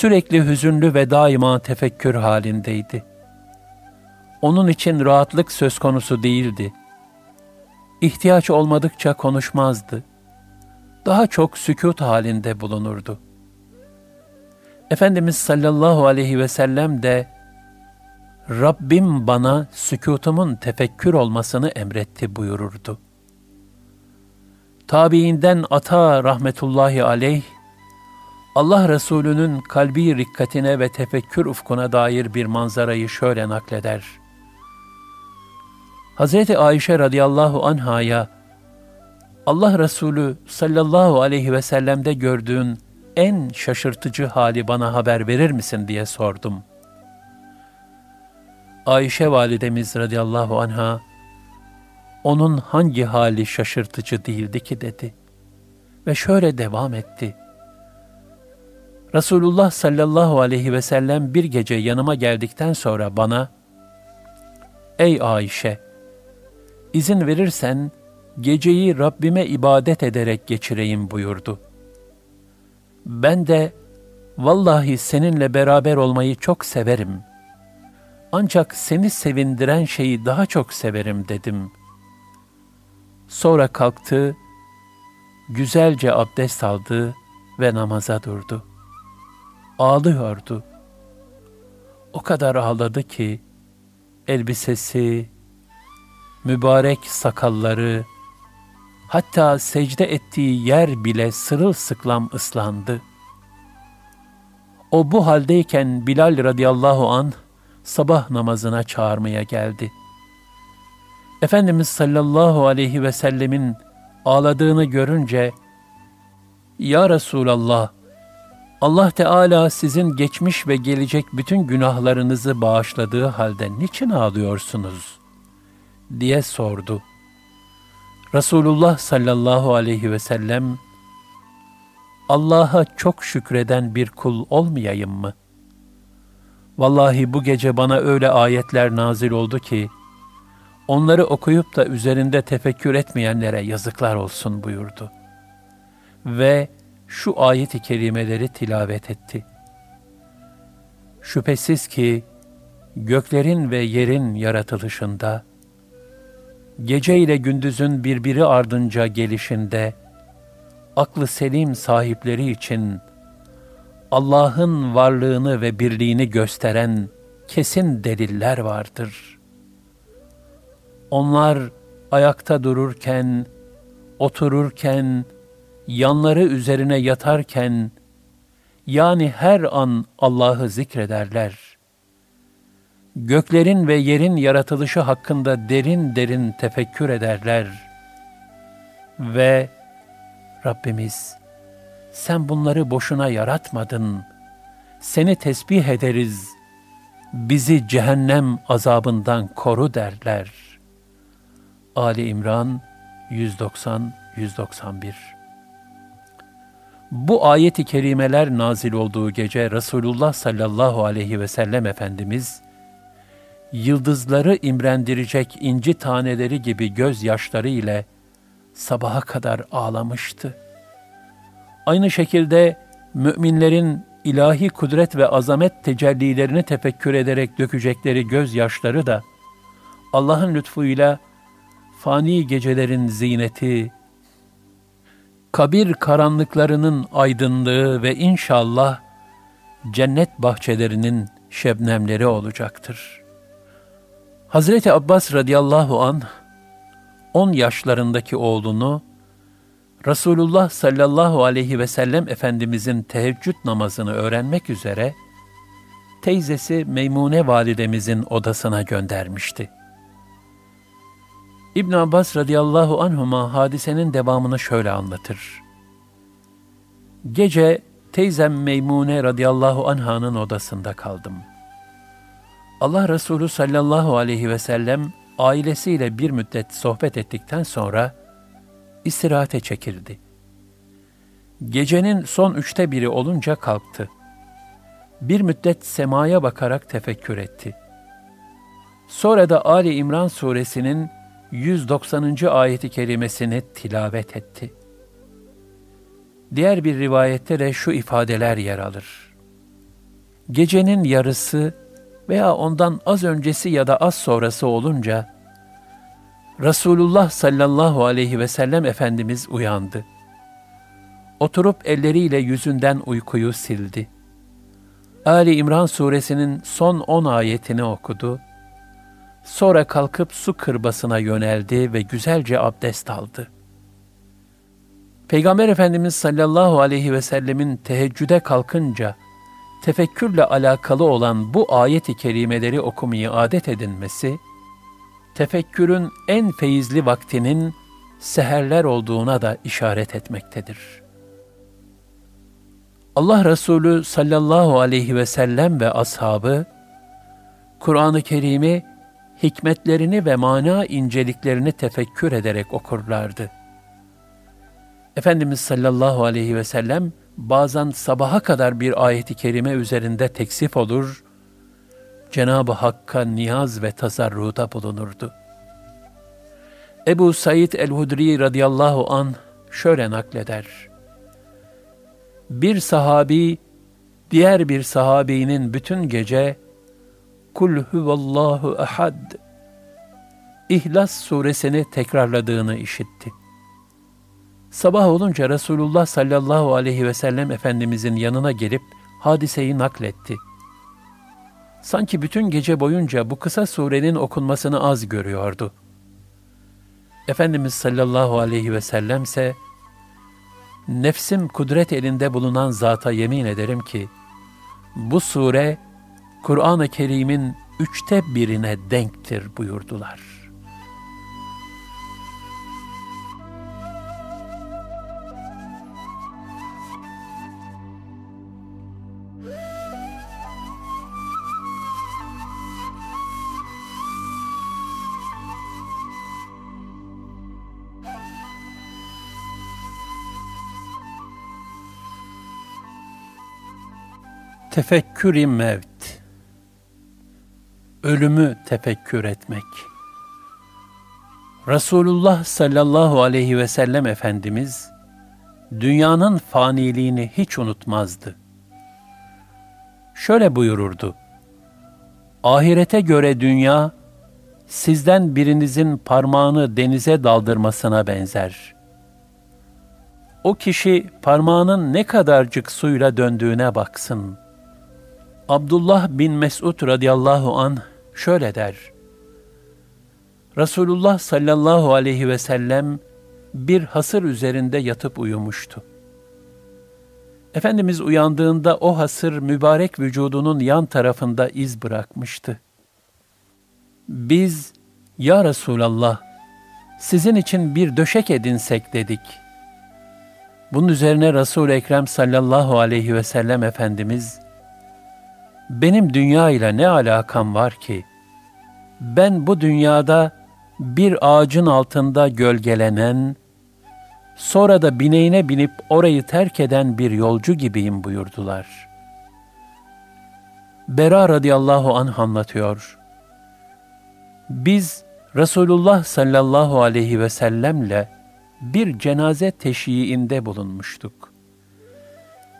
Sürekli hüzünlü ve daima tefekkür halindeydi. Onun için rahatlık söz konusu değildi. İhtiyaç olmadıkça konuşmazdı. Daha çok sükut halinde bulunurdu. Efendimiz sallallahu aleyhi ve sellem de Rabbim bana sükutumun tefekkür olmasını emretti buyururdu. Tabiinden Ata rahmetullahi aleyh Allah Resulü'nün kalbi rikkatine ve tefekkür ufkuna dair bir manzarayı şöyle nakleder. Hz. Ayşe radıyallahu anhaya Allah Resulü sallallahu aleyhi ve sellem'de gördüğün en şaşırtıcı hali bana haber verir misin diye sordum. Ayşe validemiz radıyallahu anha, onun hangi hali şaşırtıcı değildi ki dedi. Ve şöyle devam etti. Resulullah sallallahu aleyhi ve sellem bir gece yanıma geldikten sonra bana, Ey Ayşe! izin verirsen geceyi Rabbime ibadet ederek geçireyim buyurdu. Ben de, vallahi seninle beraber olmayı çok severim. Ancak seni sevindiren şeyi daha çok severim dedim. Sonra kalktı, güzelce abdest aldı ve namaza durdu.'' Ağlıyordu. O kadar ağladı ki elbisesi, mübarek sakalları, hatta secde ettiği yer bile sırılsıklam ıslandı. O bu haldeyken Bilal radıyallahu an sabah namazına çağırmaya geldi. Efendimiz sallallahu aleyhi ve sellemin ağladığını görünce, Ya Resulallah, Allah Teala sizin geçmiş ve gelecek bütün günahlarınızı bağışladığı halde niçin ağlıyorsunuz? diye sordu. Resulullah sallallahu aleyhi ve sellem, Allah'a çok şükreden bir kul olmayayım mı? Vallahi bu gece bana öyle ayetler nazil oldu ki, onları okuyup da üzerinde tefekkür etmeyenlere yazıklar olsun buyurdu. Ve şu ayet-i kerimeleri tilavet etti. Şüphesiz ki göklerin ve yerin yaratılışında, gece ile gündüzün birbiri ardınca gelişinde, aklı selim sahipleri için Allah'ın varlığını ve birliğini gösteren kesin deliller vardır. Onlar ayakta dururken, otururken, yanları üzerine yatarken, yani her an Allah'ı zikrederler. Göklerin ve yerin yaratılışı hakkında derin derin tefekkür ederler. Ve Rabbimiz, sen bunları boşuna yaratmadın. Seni tesbih ederiz. Bizi cehennem azabından koru derler. Ali İmran 190 191 bu ayet-i kerimeler nazil olduğu gece Resulullah sallallahu aleyhi ve sellem Efendimiz, yıldızları imrendirecek inci taneleri gibi gözyaşları ile sabaha kadar ağlamıştı. Aynı şekilde müminlerin ilahi kudret ve azamet tecellilerini tefekkür ederek dökecekleri gözyaşları da Allah'ın lütfuyla fani gecelerin zineti, kabir karanlıklarının aydınlığı ve inşallah cennet bahçelerinin şebnemleri olacaktır. Hazreti Abbas radıyallahu an 10 yaşlarındaki oğlunu Resulullah sallallahu aleyhi ve sellem Efendimizin teheccüd namazını öğrenmek üzere teyzesi Meymune validemizin odasına göndermişti. İbn Abbas radıyallahu anhuma hadisenin devamını şöyle anlatır. Gece teyzem Meymune radıyallahu anhanın odasında kaldım. Allah Resulü sallallahu aleyhi ve sellem ailesiyle bir müddet sohbet ettikten sonra istirahate çekildi. Gecenin son üçte biri olunca kalktı. Bir müddet semaya bakarak tefekkür etti. Sonra da Ali İmran suresinin 190. ayeti kerimesini tilavet etti. Diğer bir rivayette de şu ifadeler yer alır. Gecenin yarısı veya ondan az öncesi ya da az sonrası olunca Resulullah sallallahu aleyhi ve sellem Efendimiz uyandı. Oturup elleriyle yüzünden uykuyu sildi. Ali İmran suresinin son on ayetini okudu. Sonra kalkıp su kırbasına yöneldi ve güzelce abdest aldı. Peygamber Efendimiz sallallahu aleyhi ve sellemin teheccüde kalkınca, tefekkürle alakalı olan bu ayet-i kerimeleri okumayı adet edinmesi, tefekkürün en feyizli vaktinin seherler olduğuna da işaret etmektedir. Allah Resulü sallallahu aleyhi ve sellem ve ashabı, Kur'an-ı Kerim'i hikmetlerini ve mana inceliklerini tefekkür ederek okurlardı. Efendimiz sallallahu aleyhi ve sellem bazen sabaha kadar bir ayeti kerime üzerinde teksif olur, Cenab-ı Hakk'a niyaz ve tasarruda bulunurdu. Ebu Said el-Hudri radıyallahu an şöyle nakleder. Bir sahabi, diğer bir sahabinin bütün gece Kul huvallahu ehad İhlas suresini tekrarladığını işitti. Sabah olunca Resulullah sallallahu aleyhi ve sellem Efendimizin yanına gelip hadiseyi nakletti. Sanki bütün gece boyunca bu kısa surenin okunmasını az görüyordu. Efendimiz sallallahu aleyhi ve sellem ise nefsim kudret elinde bulunan zata yemin ederim ki bu sure Kur'an-ı Kerim'in üçte birine denktir buyurdular.'' Tefekkür-i mevt Ölümü tefekkür etmek Resulullah sallallahu aleyhi ve sellem Efendimiz, dünyanın faniliğini hiç unutmazdı. Şöyle buyururdu, Ahirete göre dünya, sizden birinizin parmağını denize daldırmasına benzer. O kişi parmağının ne kadarcık suyla döndüğüne baksın.'' Abdullah bin Mesud radıyallahu an şöyle der. Resulullah sallallahu aleyhi ve sellem bir hasır üzerinde yatıp uyumuştu. Efendimiz uyandığında o hasır mübarek vücudunun yan tarafında iz bırakmıştı. Biz, Ya Resulallah, sizin için bir döşek edinsek dedik. Bunun üzerine Resul-i Ekrem sallallahu aleyhi ve sellem Efendimiz, benim dünya ile ne alakam var ki? Ben bu dünyada bir ağacın altında gölgelenen, sonra da bineğine binip orayı terk eden bir yolcu gibiyim buyurdular. Bera radıyallahu anh anlatıyor. Biz Resulullah sallallahu aleyhi ve sellemle bir cenaze teşyiğinde bulunmuştuk.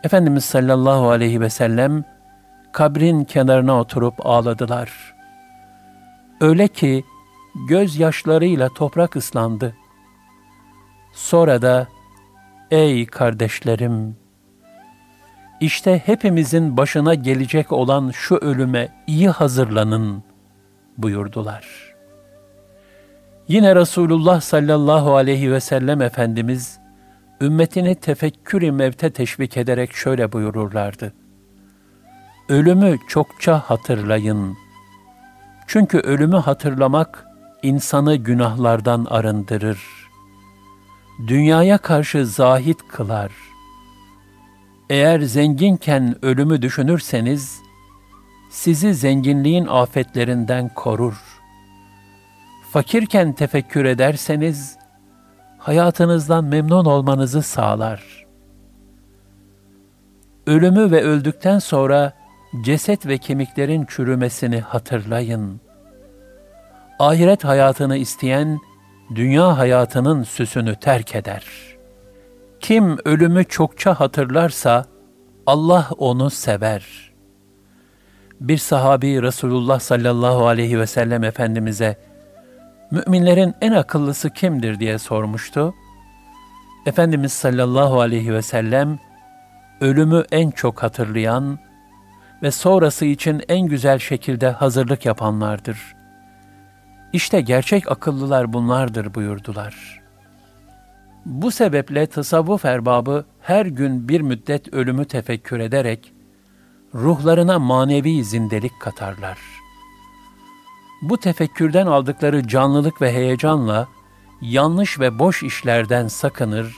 Efendimiz sallallahu aleyhi ve sellem kabrin kenarına oturup ağladılar. Öyle ki gözyaşlarıyla toprak ıslandı. Sonra da ey kardeşlerim işte hepimizin başına gelecek olan şu ölüme iyi hazırlanın buyurdular. Yine Resulullah sallallahu aleyhi ve sellem Efendimiz ümmetini tefekkür-i mevte teşvik ederek şöyle buyururlardı. Ölümü çokça hatırlayın. Çünkü ölümü hatırlamak insanı günahlardan arındırır. Dünyaya karşı zahit kılar. Eğer zenginken ölümü düşünürseniz, sizi zenginliğin afetlerinden korur. Fakirken tefekkür ederseniz, hayatınızdan memnun olmanızı sağlar. Ölümü ve öldükten sonra ceset ve kemiklerin çürümesini hatırlayın. Ahiret hayatını isteyen, dünya hayatının süsünü terk eder. Kim ölümü çokça hatırlarsa, Allah onu sever. Bir sahabi Resulullah sallallahu aleyhi ve sellem Efendimiz'e, müminlerin en akıllısı kimdir diye sormuştu. Efendimiz sallallahu aleyhi ve sellem, ölümü en çok hatırlayan ve sonrası için en güzel şekilde hazırlık yapanlardır. İşte gerçek akıllılar bunlardır buyurdular. Bu sebeple tasavvuf erbabı her gün bir müddet ölümü tefekkür ederek ruhlarına manevi zindelik katarlar.'' Bu tefekkürden aldıkları canlılık ve heyecanla yanlış ve boş işlerden sakınır,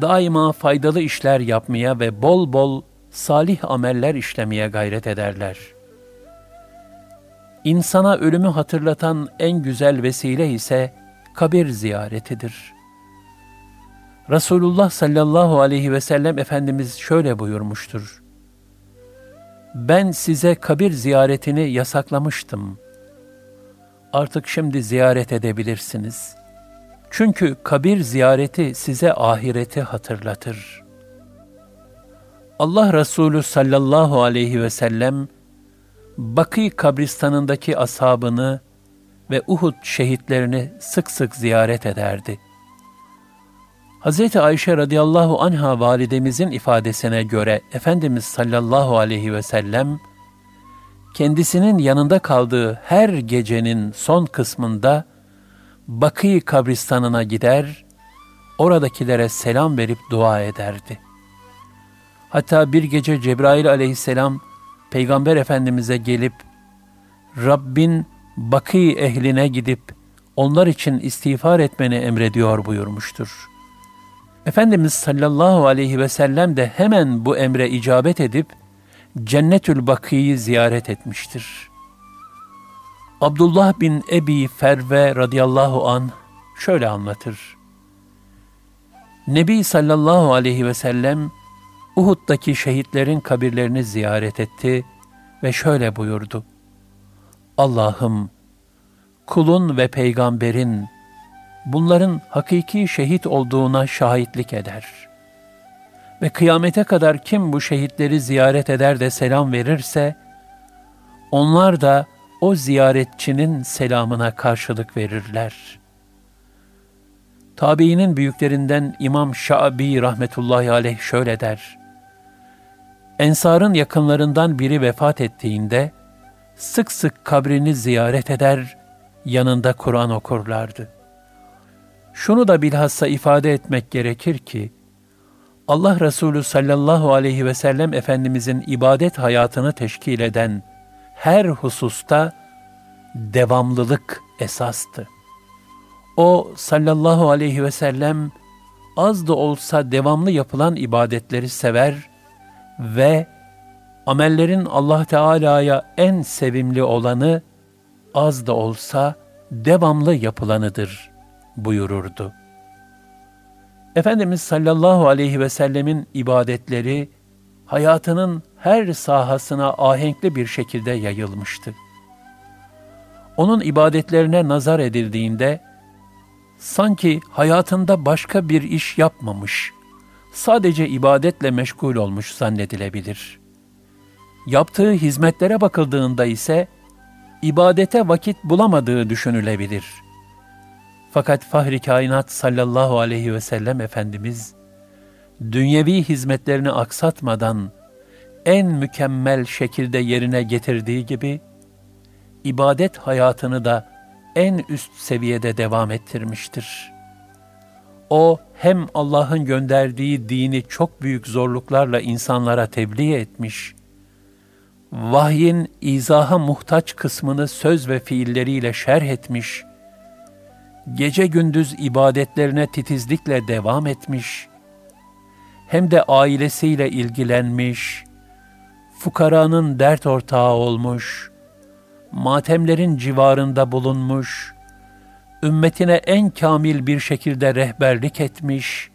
daima faydalı işler yapmaya ve bol bol salih ameller işlemeye gayret ederler. İnsana ölümü hatırlatan en güzel vesile ise kabir ziyaretidir. Resulullah sallallahu aleyhi ve sellem Efendimiz şöyle buyurmuştur. Ben size kabir ziyaretini yasaklamıştım.'' artık şimdi ziyaret edebilirsiniz. Çünkü kabir ziyareti size ahireti hatırlatır. Allah Resulü sallallahu aleyhi ve sellem, Bakı kabristanındaki ashabını ve Uhud şehitlerini sık sık ziyaret ederdi. Hz. Ayşe radıyallahu anha validemizin ifadesine göre Efendimiz sallallahu aleyhi ve sellem, kendisinin yanında kaldığı her gecenin son kısmında Bakı kabristanına gider, oradakilere selam verip dua ederdi. Hatta bir gece Cebrail aleyhisselam Peygamber Efendimiz'e gelip Rabbin Bakı ehline gidip onlar için istiğfar etmeni emrediyor buyurmuştur. Efendimiz sallallahu aleyhi ve sellem de hemen bu emre icabet edip Cennetül Bakı'yı ziyaret etmiştir. Abdullah bin Ebi Ferve radıyallahu an şöyle anlatır. Nebi sallallahu aleyhi ve sellem Uhud'daki şehitlerin kabirlerini ziyaret etti ve şöyle buyurdu. Allah'ım kulun ve peygamberin bunların hakiki şehit olduğuna şahitlik eder.'' Ve kıyamete kadar kim bu şehitleri ziyaret eder de selam verirse, onlar da o ziyaretçinin selamına karşılık verirler. Tabiinin büyüklerinden İmam Şabi rahmetullahi aleyh şöyle der. Ensarın yakınlarından biri vefat ettiğinde, sık sık kabrini ziyaret eder, yanında Kur'an okurlardı. Şunu da bilhassa ifade etmek gerekir ki, Allah Resulü sallallahu aleyhi ve sellem Efendimizin ibadet hayatını teşkil eden her hususta devamlılık esastı. O sallallahu aleyhi ve sellem az da olsa devamlı yapılan ibadetleri sever ve amellerin Allah Teala'ya en sevimli olanı az da olsa devamlı yapılanıdır buyururdu.'' Efendimiz sallallahu aleyhi ve sellemin ibadetleri hayatının her sahasına ahenkli bir şekilde yayılmıştı. Onun ibadetlerine nazar edildiğinde sanki hayatında başka bir iş yapmamış, sadece ibadetle meşgul olmuş zannedilebilir. Yaptığı hizmetlere bakıldığında ise ibadete vakit bulamadığı düşünülebilir.'' Fakat Fahri Kainat sallallahu aleyhi ve sellem Efendimiz, dünyevi hizmetlerini aksatmadan en mükemmel şekilde yerine getirdiği gibi, ibadet hayatını da en üst seviyede devam ettirmiştir. O hem Allah'ın gönderdiği dini çok büyük zorluklarla insanlara tebliğ etmiş, vahyin izaha muhtaç kısmını söz ve fiilleriyle şerh etmiş, gece gündüz ibadetlerine titizlikle devam etmiş, hem de ailesiyle ilgilenmiş, fukaranın dert ortağı olmuş, matemlerin civarında bulunmuş, ümmetine en kamil bir şekilde rehberlik etmiş,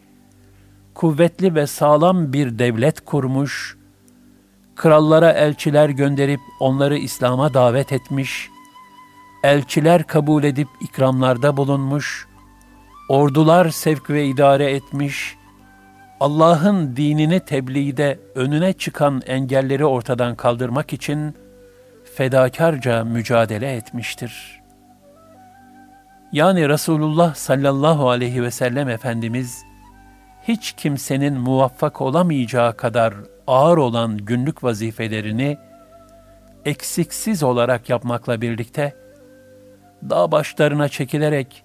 kuvvetli ve sağlam bir devlet kurmuş, krallara elçiler gönderip onları İslam'a davet etmiş, elçiler kabul edip ikramlarda bulunmuş, ordular sevk ve idare etmiş, Allah'ın dinini tebliğde önüne çıkan engelleri ortadan kaldırmak için fedakarca mücadele etmiştir. Yani Resulullah sallallahu aleyhi ve sellem Efendimiz, hiç kimsenin muvaffak olamayacağı kadar ağır olan günlük vazifelerini eksiksiz olarak yapmakla birlikte, dağ başlarına çekilerek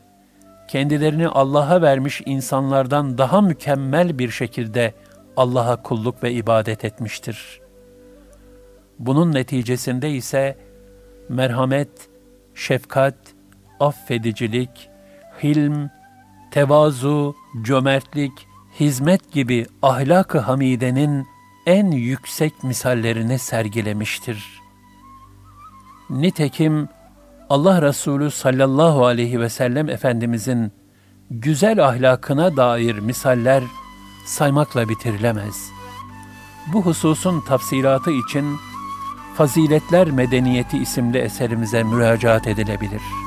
kendilerini Allah'a vermiş insanlardan daha mükemmel bir şekilde Allah'a kulluk ve ibadet etmiştir. Bunun neticesinde ise merhamet, şefkat, affedicilik, hilm, tevazu, cömertlik, hizmet gibi ahlak-ı hamidenin en yüksek misallerini sergilemiştir. Nitekim Allah Resulü sallallahu aleyhi ve sellem Efendimizin güzel ahlakına dair misaller saymakla bitirilemez. Bu hususun tafsilatı için Faziletler Medeniyeti isimli eserimize müracaat edilebilir.''